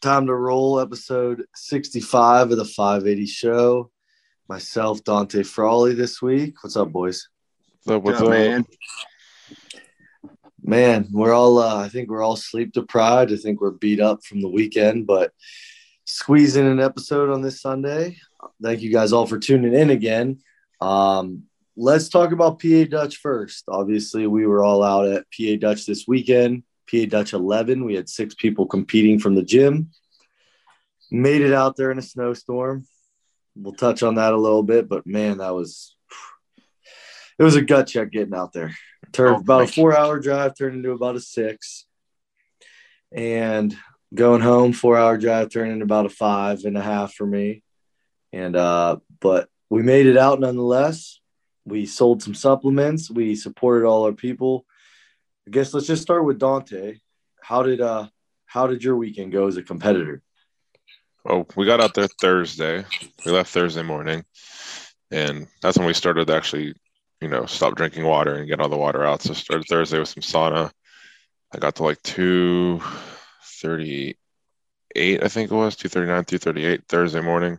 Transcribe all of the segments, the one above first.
time to roll episode 65 of the 580 show. Myself, Dante Frawley, this week. What's up, boys? What's up, what's up, man? Man, we're all, uh, I think we're all sleep deprived. I think we're beat up from the weekend, but squeezing an episode on this Sunday. Thank you guys all for tuning in again. Um, let's talk about PA Dutch first. Obviously, we were all out at PA Dutch this weekend. PA Dutch 11. We had six people competing from the gym. Made it out there in a snowstorm. We'll touch on that a little bit, but man, that was it was a gut check getting out there. Turned oh, about a four hour drive turned into about a six. And going home, four hour drive turned into about a five and a half for me. And uh, but we made it out nonetheless. We sold some supplements. We supported all our people. I guess let's just start with Dante. How did uh how did your weekend go as a competitor? Well, we got out there Thursday. We left Thursday morning, and that's when we started to actually, you know, stop drinking water and get all the water out. So started Thursday with some sauna. I got to like two thirty eight, I think it was two thirty nine, two thirty eight Thursday morning.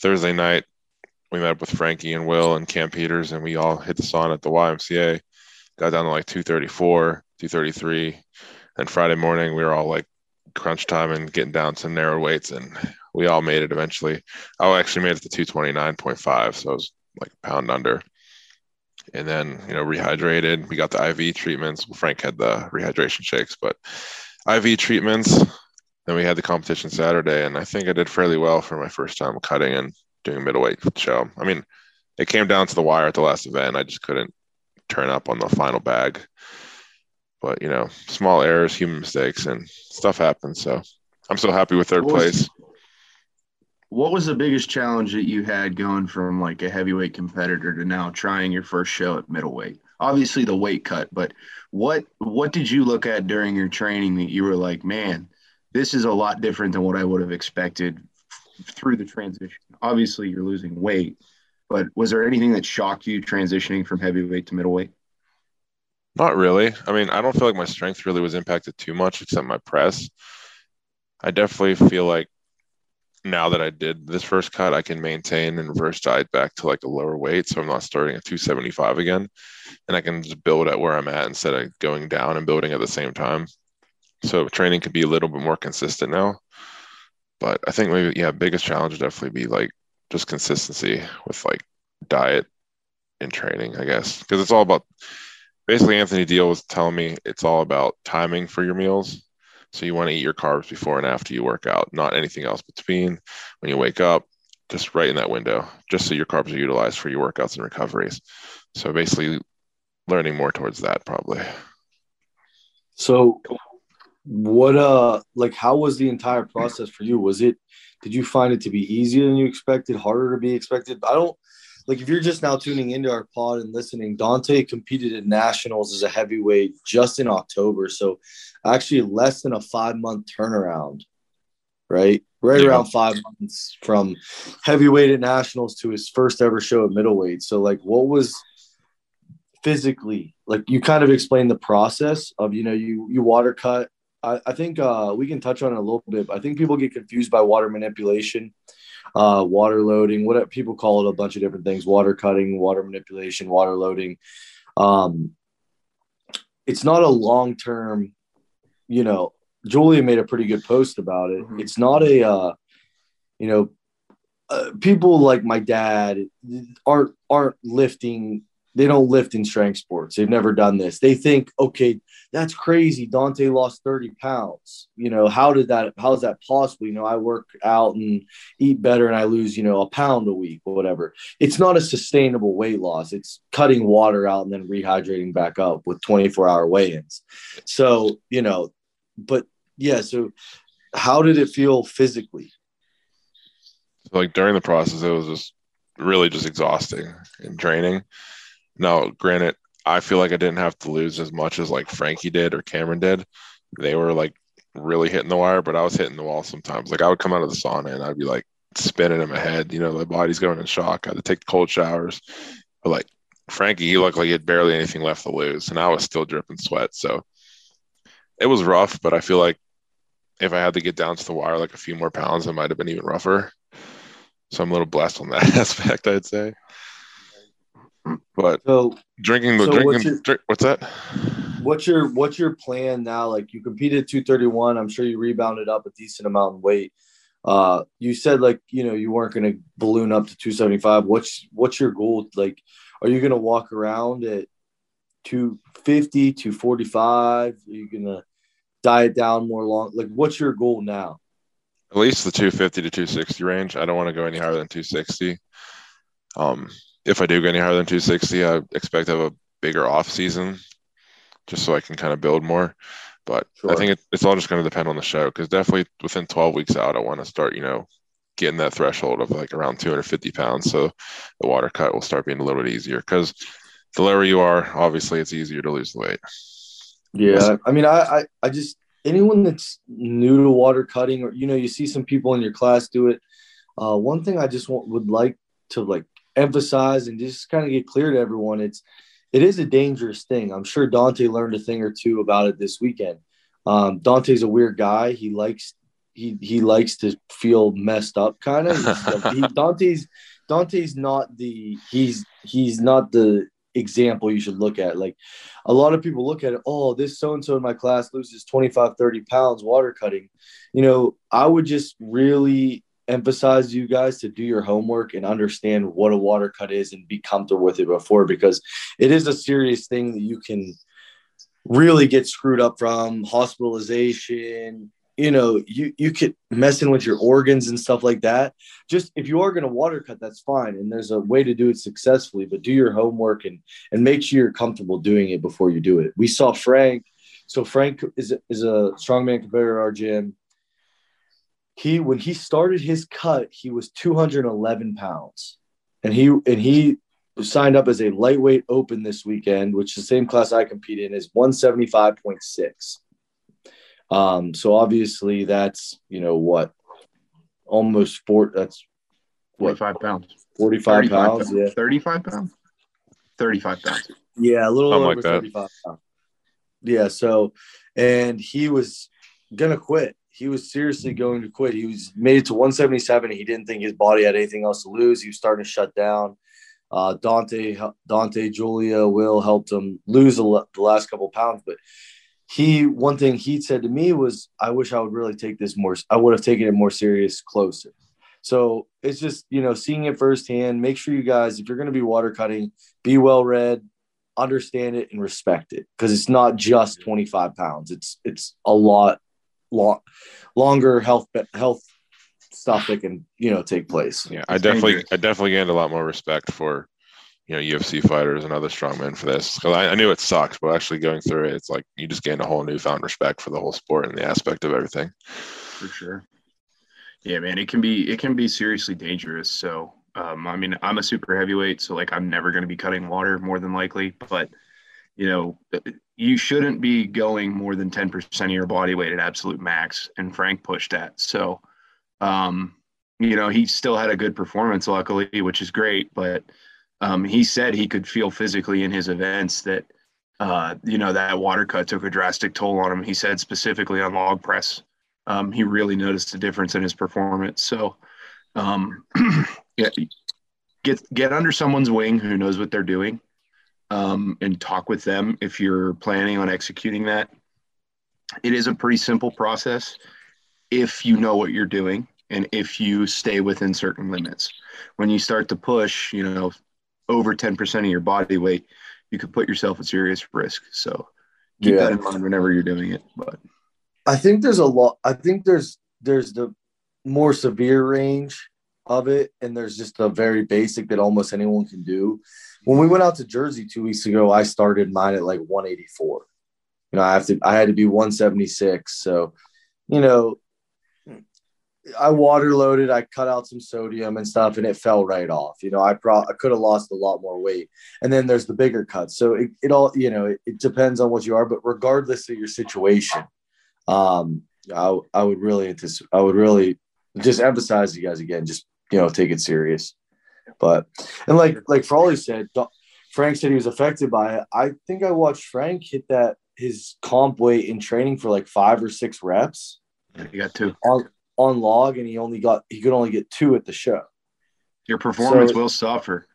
Thursday night, we met up with Frankie and Will and Cam Peters, and we all hit the sauna at the YMCA got down to like 234, 233. And Friday morning, we were all like crunch time and getting down some narrow weights, and we all made it eventually. I actually made it to 229.5, so I was like a pound under. And then, you know, rehydrated. We got the IV treatments. Frank had the rehydration shakes, but IV treatments. Then we had the competition Saturday, and I think I did fairly well for my first time cutting and doing a middleweight show. I mean, it came down to the wire at the last event. I just couldn't turn up on the final bag. But you know, small errors, human mistakes, and stuff happens. So I'm so happy with third what place. Was, what was the biggest challenge that you had going from like a heavyweight competitor to now trying your first show at middleweight? Obviously the weight cut, but what what did you look at during your training that you were like, man, this is a lot different than what I would have expected through the transition? Obviously, you're losing weight, but was there anything that shocked you transitioning from heavyweight to middleweight? Not really. I mean, I don't feel like my strength really was impacted too much except my press. I definitely feel like now that I did this first cut, I can maintain and reverse diet back to like a lower weight. So I'm not starting at 275 again. And I can just build at where I'm at instead of going down and building at the same time. So training could be a little bit more consistent now. But I think maybe, yeah, biggest challenge would definitely be like just consistency with like diet and training, I guess, because it's all about basically Anthony Deal was telling me it's all about timing for your meals. So you want to eat your carbs before and after you work out, not anything else between when you wake up, just right in that window, just so your carbs are utilized for your workouts and recoveries. So basically learning more towards that probably. So what uh like how was the entire process for you? Was it did you find it to be easier than you expected, harder to be expected? I don't like if you're just now tuning into our pod and listening, Dante competed at nationals as a heavyweight just in October. So actually less than a five month turnaround, right? Right yeah. around five months from heavyweight at nationals to his first ever show at middleweight. So like what was physically like you kind of explained the process of you know you you water cut I, I think uh, we can touch on it a little bit. I think people get confused by water manipulation, uh, water loading, what people call it a bunch of different things water cutting, water manipulation, water loading. Um, it's not a long term, you know, Julia made a pretty good post about it. Mm-hmm. It's not a, uh, you know, uh, people like my dad aren't aren't lifting they don't lift in strength sports. They've never done this. They think, okay, that's crazy. Dante lost 30 pounds. You know, how did that, how is that possible? You know, I work out and eat better and I lose, you know, a pound a week or whatever. It's not a sustainable weight loss. It's cutting water out and then rehydrating back up with 24 hour weigh ins. So, you know, but yeah, so how did it feel physically? Like during the process, it was just really just exhausting and draining now, granted, I feel like I didn't have to lose as much as like Frankie did or Cameron did. They were like really hitting the wire, but I was hitting the wall sometimes. Like I would come out of the sauna and I'd be like spinning in my head, you know, my body's going in shock. I had to take cold showers. But like Frankie, he looked like he had barely anything left to lose, and I was still dripping sweat. So it was rough, but I feel like if I had to get down to the wire like a few more pounds, it might have been even rougher. So I'm a little blessed on that aspect, I'd say. But So drinking the So drinking, what's your- drink, what's that? what's your what's your plan now? Like you competed 231. I'm sure you rebounded up a decent amount in weight. Uh, you said like you know you weren't going to balloon up to 275. What's what's your goal? Like, are you going to walk around at 250, 245? Are you going to diet down more long? Like, what's your goal now? At least the 250 to 260 range. I don't want to go any higher than 260. Um, if I do go any higher than 260, I expect to have a bigger off season, just so I can kind of build more. But I think it, it's all just going to depend on the show because definitely within 12 weeks out, I want to start, you know, getting that threshold of like around 250 pounds. So the water cut will start being a little bit easier because the lower you are, obviously, it's easier to lose the weight. Yeah, I mean, I, I, I just anyone that's new to water cutting, or you know, you see some people in your class do it. Uh, one thing I just want, would like to like emphasize and just kind of get clear to everyone: it's it is a dangerous thing. I'm sure Dante learned a thing or two about it this weekend. Um, Dante's a weird guy. He likes he he likes to feel messed up, kind of. he, Dante's Dante's not the he's he's not the example you should look at. Like a lot of people look at it, oh, this so and so in my class loses 25, 30 pounds water cutting. You know, I would just really emphasize you guys to do your homework and understand what a water cut is and be comfortable with it before because it is a serious thing that you can really get screwed up from hospitalization you know you you could messing with your organs and stuff like that. Just if you are going to water cut that's fine and there's a way to do it successfully but do your homework and and make sure you're comfortable doing it before you do it. We saw frank so frank is is a strongman competitor at our gym he when he started his cut he was 211 pounds and he and he signed up as a lightweight open this weekend which the same class i compete in is 175.6 um so obviously that's you know what almost four that's what 45 pounds. 45 35 pounds yeah 35 pounds? 35 pounds. Yeah, a little Something over like 35 pounds. Yeah, so and he was gonna quit. He was seriously going to quit. He was made it to 177. He didn't think his body had anything else to lose. He was starting to shut down. Uh, Dante, Dante, Julia, Will helped him lose the, the last couple pounds. But he, one thing he said to me was, "I wish I would really take this more. I would have taken it more serious closer." So it's just you know seeing it firsthand. Make sure you guys, if you're going to be water cutting, be well read, understand it, and respect it because it's not just 25 pounds. It's it's a lot, long, longer health health stuff that can you know take place. Yeah, I It's definitely, dangerous. I definitely gained a lot more respect for, you know, UFC fighters and other strongmen for this. Because I, I knew it sucks, but actually going through it, it's like you just gain a whole newfound respect for the whole sport and the aspect of everything. for sure. Yeah, man, it can be it can be seriously dangerous. So, um, I mean, I'm a super heavyweight, so like I'm never going to be cutting water more than likely. But you know, you shouldn't be going more than ten percent of your body weight at absolute max. And Frank pushed that. So, um, you know, he still had a good performance, luckily, which is great. But um, he said he could feel physically in his events that. Uh, you know that water cut took a drastic toll on him. He said specifically on log press, um, he really noticed a difference in his performance. So, um, yeah, get get under someone's wing who knows what they're doing, um, and talk with them if you're planning on executing that. It is a pretty simple process if you know what you're doing and if you stay within certain limits. When you start to push, you know, over 10% of your body weight, you could put yourself at serious risk. So keep Yeah. that in mind whenever you're doing it. But I think there's a lot. I think there's there's the more severe range of it, and there's just a very basic that almost anyone can do. When we went out to Jersey two weeks ago, I started mine at like 184. You know, I have to I had to be 176. So, you know, I water loaded. I cut out some sodium and stuff, and it fell right off. You know, I pro I could have lost a lot more weight. And then there's the bigger cuts. So it, it all you know it, it depends on what you are, but regardless of your situation um I, I would really anticipate i would really just emphasize you guys again just you know take it serious but and like like Frawley said frank said he was affected by it i think i watched frank hit that his comp weight in training for like five or six reps He got two. on on log, and he only got he could only get two at the show. Your performance So- will suffer.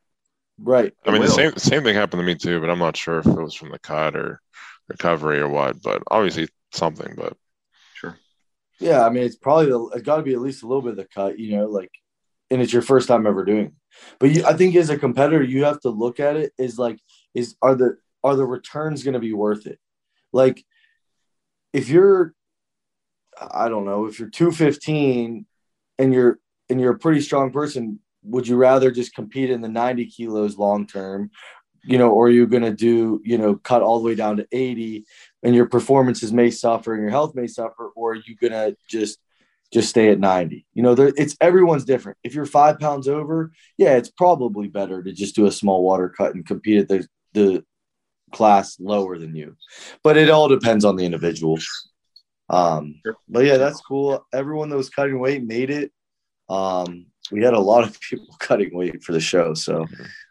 Right. I mean, the same same thing happened to me too, but I'm not sure if it was from the cut or recovery or what. But obviously something. But Sure. Yeah, I mean, it's probably the, it's got to be at least a little bit of the cut, you know, like, and it's your first time ever doing. It. But you, I think as a competitor, you have to look at it is like, is are the are the returns going to be worth it? Like, if you're, I don't know, if you're two fifteen and you're and you're a pretty strong person, would you rather just compete in the ninety kilos long term? You know, or are you going to do, you know, cut all the way down to 80 and your performances may suffer and your health may suffer, or are you gonna just just stay at 90? You know, there, it's everyone's different. If you're five pounds over, yeah, it's probably better to just do a small water cut and compete at the the class lower than you. But it all depends on the individual. Um, but yeah, that's cool. Everyone that was cutting weight made it. Um, we had a lot of people cutting weight for the show, so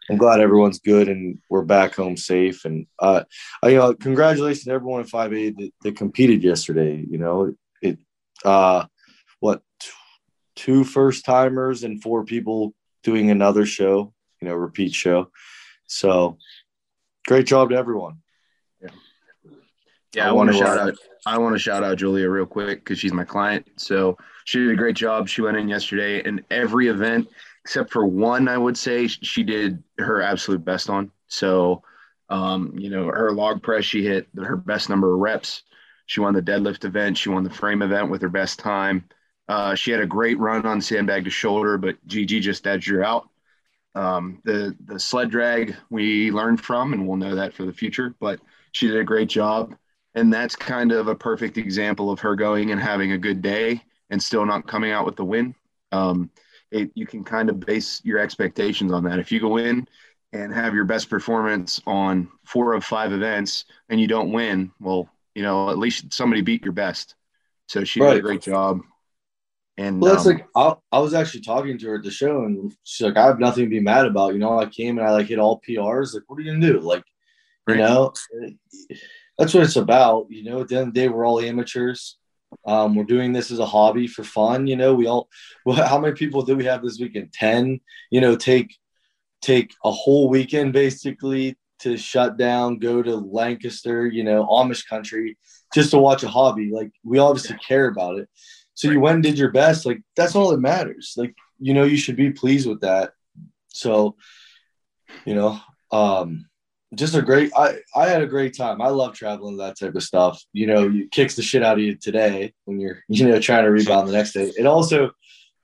I'm glad everyone's good and we're back home safe. And uh, I, you know, congratulations to everyone in 5A that, that competed yesterday. You know, it, uh, what, two first timers and four people doing another show, you know, repeat show. So great job to everyone. Yeah, I I, want to shout out. I want to shout out Julia real quick because she's my client. So she did a great job. She went in yesterday, and every event except for one, I would say she did her absolute best on. So, um, you know, her log press, she hit her best number of reps. She won the deadlift event. She won the frame event with her best time. Uh, she had a great run on sandbag to shoulder, but GG just edged her out. Um, the the sled drag we learned from, and we'll know that for the future. But she did a great job, and that's kind of a perfect example of her going and having a good day and still not coming out with the win. Um, it, you can kind of base your expectations on that. If you go in and have your best performance on four of five events and you don't win, well, you know, at least somebody beat your best. So she did a great job. And Well, that's um, like I, I was actually talking to her at the show, and she's like, "I have nothing to be mad about." You know, I came and I like hit all PRs. Like, what are you gonna do? Like, you know, that's what it's about. You know, at the end of the day, we're all amateurs. Um, we're doing this as a hobby for fun. You know, we all. Well, how many people did we have this weekend? Ten. You know, take take a whole weekend basically to shut down, go to Lancaster, you know, Amish country, just to watch a hobby. Like, we obviously care about it. So you went and did your best. Like that's all that matters. Like you know you should be pleased with that. So, you know, um, just a great. I I had a great time. I love traveling that type of stuff. You know, it kicks the shit out of you today when you're you know trying to rebound the next day. It also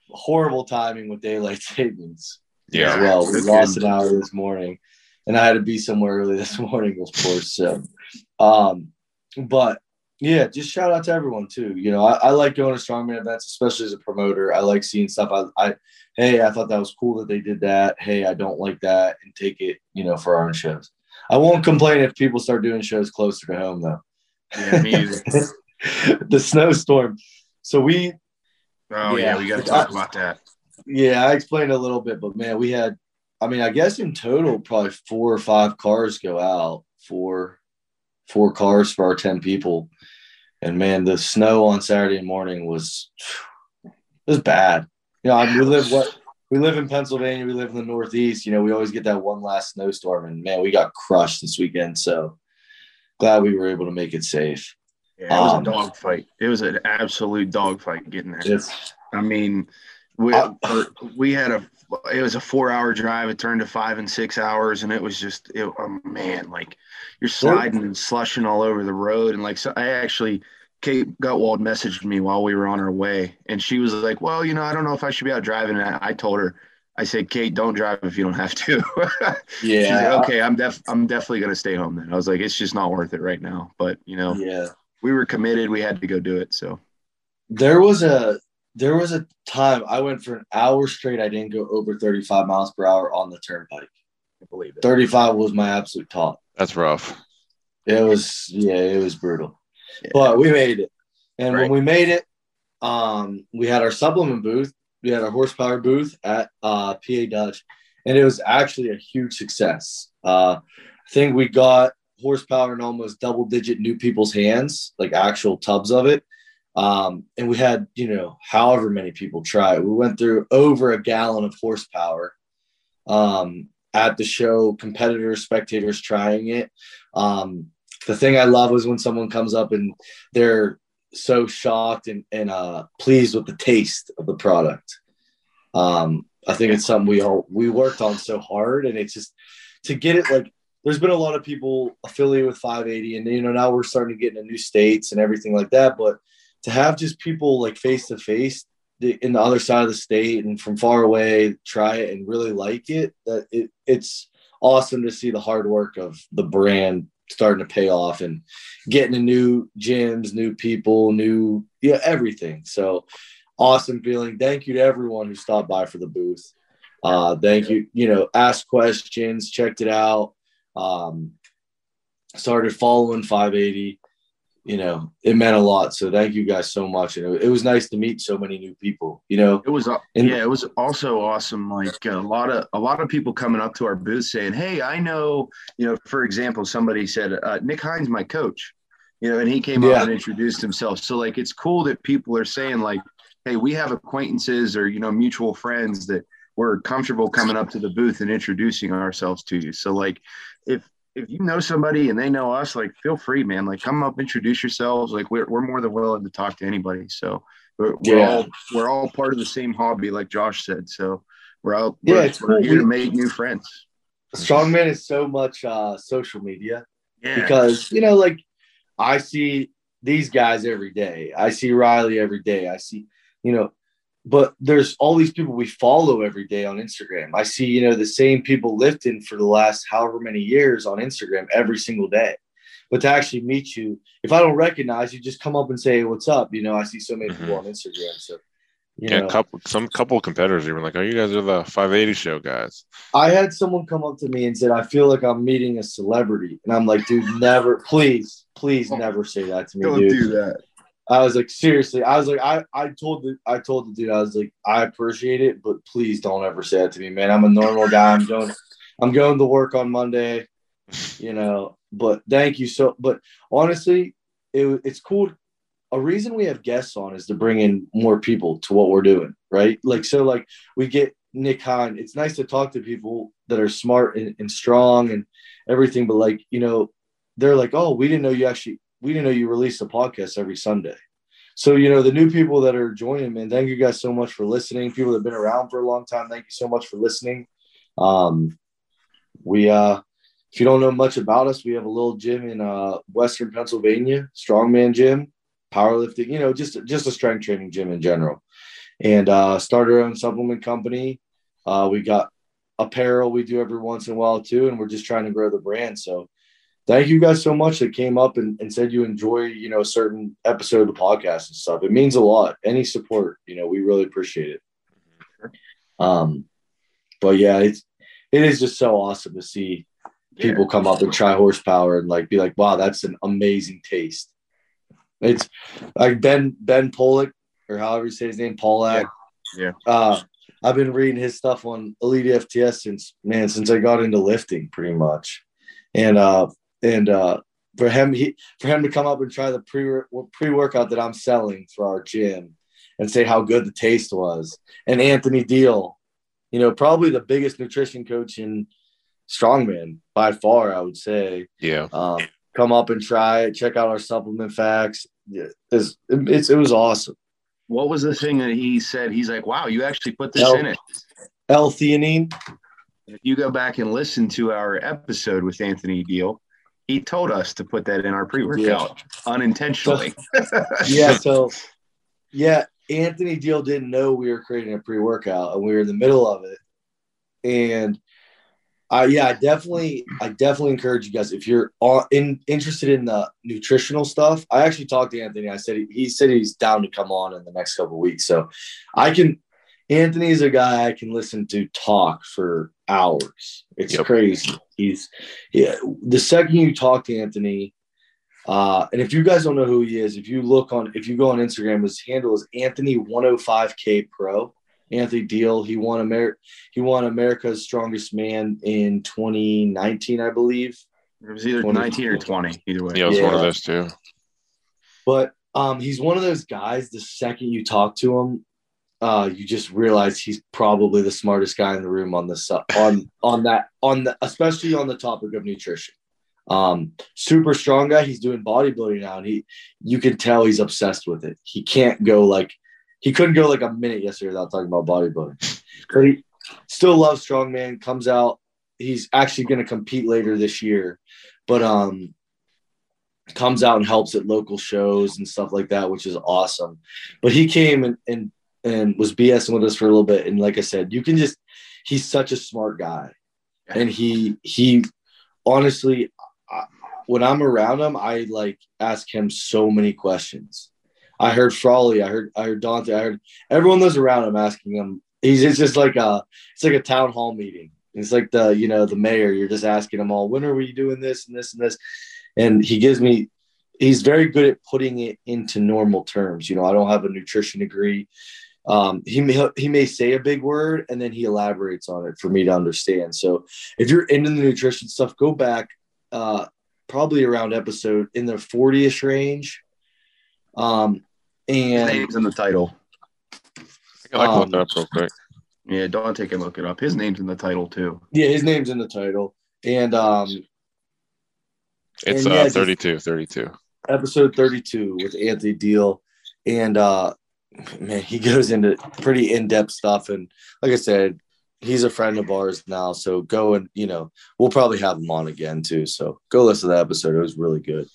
horrible timing with daylight savings as yeah, well. We lost an hour this morning, and I had to be somewhere early this morning, of course. So, um, but yeah, just shout out to everyone too. You know, I, I like going to strongman events, especially as a promoter. I like seeing stuff. I, I, hey, I thought that was cool that they did that. Hey, I don't like that, and take it, you know, for our own shows. I won't complain if people start doing shows closer to home, though. yeah, me the snowstorm. So we Oh yeah, Yeah. we got to talk about that. Yeah, I explained a little bit, but man, we had, I mean, I guess in total, probably four or five cars go out, four, four cars for our 10 people. And man, the snow on Saturday morning was, it was bad. You know, I mean, we live what, we live in Pennsylvania, we live in the Northeast, you know, we always get that one last snowstorm and man, we got crushed this weekend. So glad we were able to make it safe. Yeah, it was Um, a dogfight. It was an absolute dog fight getting there. I mean, we I- we had a it was a four hour drive. It turned to five and six hours, and it was just it, oh man, like you're sliding and slushing all over the road, and like so I actually. Kate Gutwald messaged me while we were on our way, and she was like, "Well, you know, I don't know if I should be out driving." And I, I told her, "I said, Kate, don't drive if you don't have to." She's yeah. like, "Okay, I'm def I'm definitely gonna stay home." Then I was like, "It's just not worth it right now." But you know, Yeah. we were committed. We had to go do it. So There was a there was a time I went for an hour straight. I didn't go over 35 miles per hour on the turnpike. I believe it. 35 was my absolute top. that's rough. It was yeah, it was brutal. But we made it. And Right. when we made it, um, we had our supplement booth. We had our horsepower booth at uh, PA Dutch, and it was actually a huge success. Uh, I think we got horsepower in almost double digit new people's hands, like actual tubs of it. Um, and we had, you know, however many people try it. We went through over a gallon of horsepower um, at the show, competitors, spectators trying it. Um, the thing I love is when someone comes up and they're so shocked and, and uh, pleased with the taste of the product. Um, I think it's something we all we worked on so hard, and it's just to get it like. There's been a lot of people affiliated with 580, and you know now we're starting to get into new states and everything like that. But to have just people like face to face in the other side of the state and from far away try it and really like it, that it, it's awesome to see the hard work of the brand starting to pay off and getting to new gyms, new people, new yeah, everything. So awesome feeling. Thank you to everyone who stopped by for the booth. Uh, thank you. You know, asked questions, checked it out. Um, started following 580. You know, it meant a lot. So thank you guys so much. And it, it was nice to meet so many new people. You know, it was And- yeah, it was also awesome. Like a lot of a lot of people coming up to our booth saying, "Hey, I know." You know, for example, somebody said, uh, "Nick Hines, my coach." You know, and he came Yeah. up and introduced himself. So like, it's cool that people are saying like, "Hey, we have acquaintances or you know mutual friends that we're comfortable coming up to the booth and introducing ourselves to you." So like, if if you know somebody and they know us, like feel free, man. Like come up, introduce yourselves. Like we're we're more than willing to talk to anybody. So we're, we're all we're all part of the same hobby, like Josh said. So we're out. Yeah, we're, it's we're cool. here to make new friends. Strongman is so much uh, social media. Yeah, because you know like i see these guys every day i see riley every day i see you know but there's all these people we follow every day on instagram i see you know the same people lifting for the last however many years on instagram every single day but to actually meet you if i don't recognize you just come up and say what's up you know i see so many people mm-hmm. on instagram so you Yeah, know couple some couple competitors even like, oh, you guys are the 580 show guys. I had someone come up to me and said, I feel like I'm meeting a celebrity. And I'm like, dude, never, please, please oh. never say that to me, don't dude. do that. I was like, seriously. I was like, I, I told the I told the dude, I was like, I appreciate it, but please don't ever say that to me, man. I'm a normal guy. I'm going I'm going to work on Monday, you know. But thank you so but honestly, it, it's cool. A reason we have guests on is to bring in more people to what we're doing, right? Like so like we get Nick Hine. It's nice to talk to people that are smart and, and strong and everything, but like, you know, they're like, oh, we didn't know you actually we didn't know you released a podcast every Sunday. So, you know, the new people that are joining, man, thank you guys so much for listening. People that have been around for a long time, thank you so much for listening. Um, we, uh, if you don't know much about us, we have a little gym in uh, Western Pennsylvania, strongman gym, powerlifting, you know, just, just a strength training gym in general. And uh, started our own supplement company. Uh, we got apparel we do every once in a while too, and we're just trying to grow the brand. So, thank you guys so much that came up and, and said you enjoy you know a certain episode of the podcast and stuff. It means a lot. Any support you know we really appreciate it. Um but yeah it's it is just so awesome to see people come up and try horsepower and like be like wow that's an amazing taste. It's like ben ben Pollack or however you say his name Pollack. Yeah. uh i've been reading his stuff on EliteFTS since man since i got into lifting pretty much. And uh and uh, for him he for him to come up and try the pre pre workout that I'm selling for our gym and say how good the taste was, and Anthony Deal, you know, probably the biggest nutrition coach in strongman by far, I would say. Yeah. Um, come up and try it. Check out our supplement facts. Yeah, It's, it's it was awesome. What was the thing that he said? He's like, "Wow, you actually put this L- in it." L-theanine. If you go back and listen to our episode with Anthony Deal, he told us to put that in our pre-workout unintentionally. yeah, so yeah, Anthony Deal didn't know we were creating a pre-workout and we were in the middle of it. And I yeah, I definitely I definitely encourage you guys if you're all in, interested in the nutritional stuff. I actually talked to Anthony. I said he, he said he's down to come on in the next couple of weeks. So I can Anthony's a guy I can listen to talk for hours. It's Yep. crazy. He's yeah, the second you talk to Anthony, uh, and if you guys don't know who he is, if you look on, if you go on Instagram, his handle is Anthony 105K Pro. Anthony Deal. He won Amer- He won America's Strongest Man in 2019, I believe. it was either 19 or 20, either way. Yeah, it was one of those two. But Um, he's one of those guys. The second you talk to him, uh, you just realize he's probably the smartest guy in the room on this on on that on the especially on the topic of nutrition. Um, super strong guy. He's doing bodybuilding now, and he you can tell he's obsessed with it. He can't go like he couldn't go like a minute yesterday without talking about bodybuilding. But he still loves strongman. Comes out. He's actually going to compete later this year, but um, comes out and helps at local shows and stuff like that, which is awesome. But he came and and and was BSing with us for a little bit. And like I said, you can just he's such a smart guy, and he he honestly, I, when I'm around him, I like ask him so many questions. I heard Frawley, I heard I heard Dante, I heard everyone that's around him asking him. He's it's just like a it's like a town hall meeting. It's like the you know the mayor. You're just asking them all, when are we doing this and this and this, and he gives me. He's very good at putting it into normal terms. You know, I don't have a nutrition degree. Um, he may he may say a big word and then he elaborates on it for me to understand. So if you're into the nutrition stuff, go back uh, probably around episode in the 40ish range. Um, and His name's in the title. I like Um, look that up real quick. Yeah, Dante can look it up. His name's in the title too. yeah, his name's in the title. And um, It's and uh, yeah, 32, 32. episode 32 with Anthony Deal. And uh man, he goes into pretty in-depth stuff. And like I said, he's a friend of ours now. So go and you know, we'll probably have him on again too. So go listen to that episode. It was really good.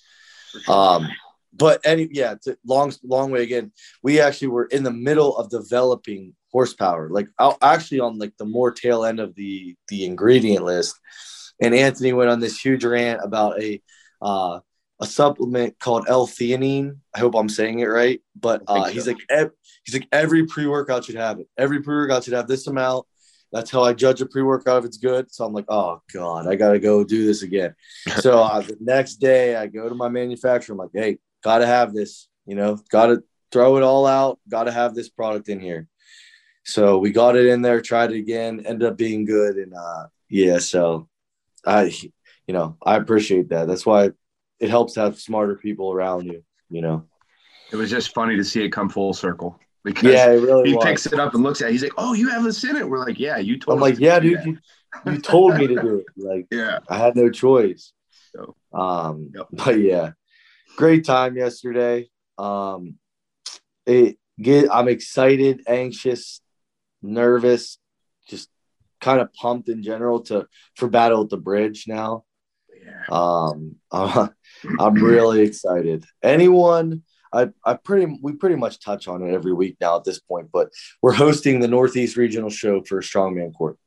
Um, but any yeah, long long way again. We actually were in the middle of developing horsepower, like actually on like the more tail end of the the ingredient list. And Anthony went on this huge rant about a uh, a supplement called L-theanine. I hope I'm saying it right, but uh, so. he's like ev- he's like every pre workout should have it. Every pre workout should have this amount. That's how I judge a pre workout if it's good. So I'm like, oh god, I gotta go do this again. so uh, the next day, I go to my manufacturer. I'm like, hey, gotta have this. You know, gotta throw it all out. Gotta have this product in here. So we got it in there, tried it again, ended up being good, and uh, yeah. So I, you know, I appreciate that. That's why it helps have smarter people around you. You know. It was just funny to see it come full circle because Yeah, it really he was. picks it up and looks at it. He's like, "Oh, you have this in it." We're like, "Yeah, you told." I'm like, yeah, dude, you, you told me to do it. Like Yeah, I had no choice. So- Um, Yep. but yeah, great time yesterday. Um, it get I'm excited, anxious, nervous, just kind of pumped in general to for battle at the bridge now. Um, I'm really excited. Anyone, I, I pretty, we pretty much touch on it every week now at this point, but we're hosting the Northeast Regional Show for Strongman Corp.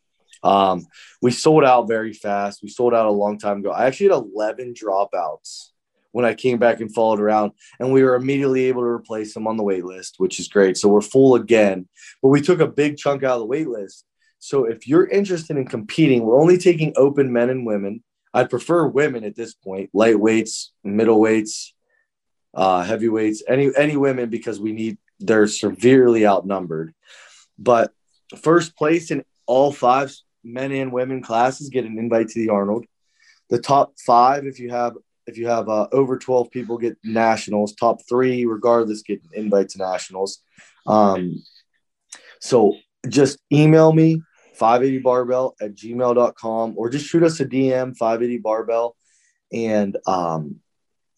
Um, we sold out very fast. We sold out a long time ago. I actually had 11 dropouts when I came back and followed around, and we were immediately able to replace them on the wait list, which is great. So we're full again, but we took a big chunk out of the wait list. So if you're interested in competing, we're only taking open men and women. I'd prefer women at this point, lightweights, middleweights, uh, heavyweights, any any women because we need they're severely outnumbered. But first place in all five men and women classes get an invite to the Arnold. The top five, if you have if you have uh, over twelve people, get nationals. Top three, regardless, get an invite to nationals. Um, so just email me 580 barbell at gmail.com or just shoot us a DM 580 barbell and um,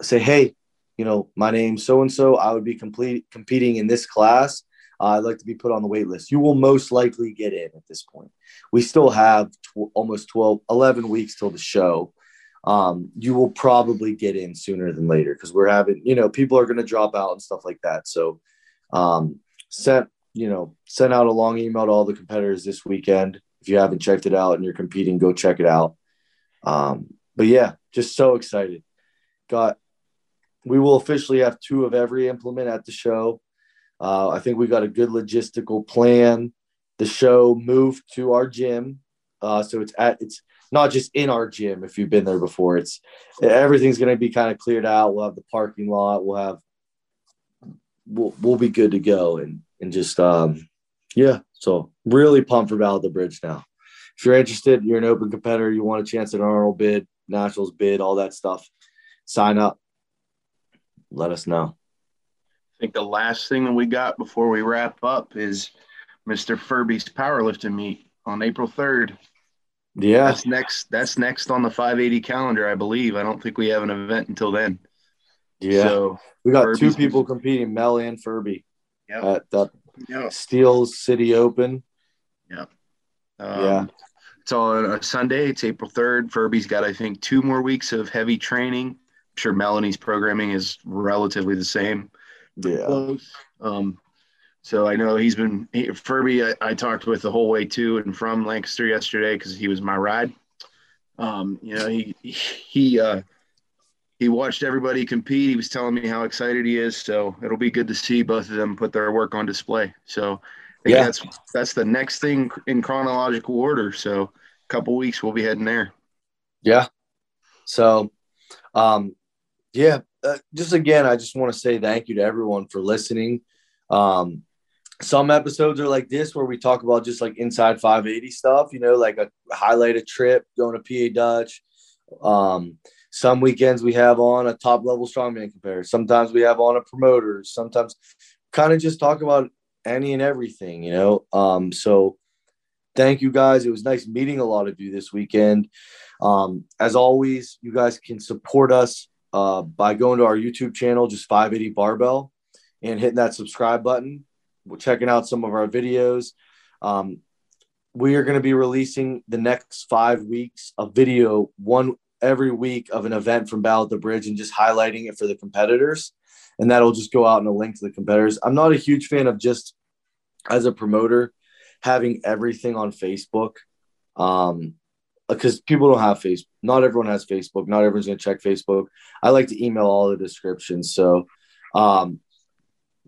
say, hey, you know, my name's so and so. I would be complete competing in this class. Uh, I'd like to be put on the wait list. You will most likely get in at this point. We still have tw- almost 12, 11 weeks till the show. Um, you will probably get in sooner than later because we're having, you know, people are going to drop out and stuff like that. So, um, you know, send out a long email to all the competitors this weekend. If you haven't checked it out and you're competing, go check it out. Um, but yeah, just so excited. Got we will officially have two of every implement at the show. Uh, I think we got a good logistical plan. The show moved to our gym, uh, so it's at it's not just in our gym. If you've been there before, it's everything's going to be kind of cleared out. We'll have the parking lot. We'll have we'll we'll be good to go and and just um yeah. So really pumped for Battle of the Bridge now. If you're interested, you're an open competitor, you want a chance at an Arnold bid, Nationals bid, all that stuff, sign up. Let us know. I think the last thing that we got before we wrap up is Mr. Furby's powerlifting meet on April 3rd. Yeah. That's next that's next on the 580 calendar, I believe. I don't think we have an event until then. Yeah. So we got Furby's- two people competing, Mel and Furby, yeah. at the yeah. Steel City Open. Um, Yeah. It's on a Sunday. It's April 3rd. Furby's got, I think, two more weeks of heavy training. I'm sure Melanie's programming is relatively the same. Yeah. Um, so I know he's been he, Furby. I, I talked with the whole way to and from Lancaster yesterday because he was my ride. Um, you know, he he uh, he watched everybody compete. He was telling me how excited he is. So it'll be good to see both of them put their work on display. So Yeah. that's that's the next thing in chronological order. So a couple weeks we'll be heading there. Yeah. So, um, yeah, uh, just again, I just want to say thank you to everyone for listening. Um, some episodes are like this where we talk about just like inside 580 stuff, you know, like a highlight a trip, going to PA Dutch. Um, some weekends we have on a top level strongman compare. Sometimes we have on a promoter. Sometimes kind of just talk about any and everything, you know. Um, so thank you guys. It was nice meeting a lot of you this weekend. Um, as always, you guys can support us uh, by going to our YouTube channel, just 580 Barbell, and hitting that subscribe button. We're checking out some of our videos. Um, we are going to be releasing the next five weeks a video, one every week of an event from Battle at the Bridge and just highlighting it for the competitors. And that'll just go out in a link to the competitors. I'm not a huge fan of just as a promoter having everything on Facebook. Um, because people don't have Facebook. Not everyone has Facebook. Not everyone's going to check Facebook. I like to email all the descriptions. So, um,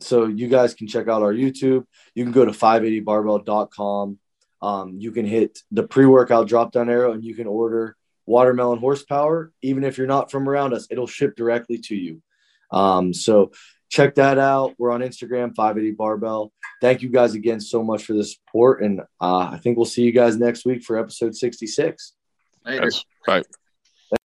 so you guys can check out our YouTube. You can go to 580barbell.com. Um, you can hit the pre-workout drop down arrow and you can order watermelon horsepower. Even if you're not from around us, it'll ship directly to you. Um, so check that out. We're on Instagram, 580 barbell. Thank you guys again so much for the support. And uh, I think we'll see you guys next week for episode 66. Later. Bye.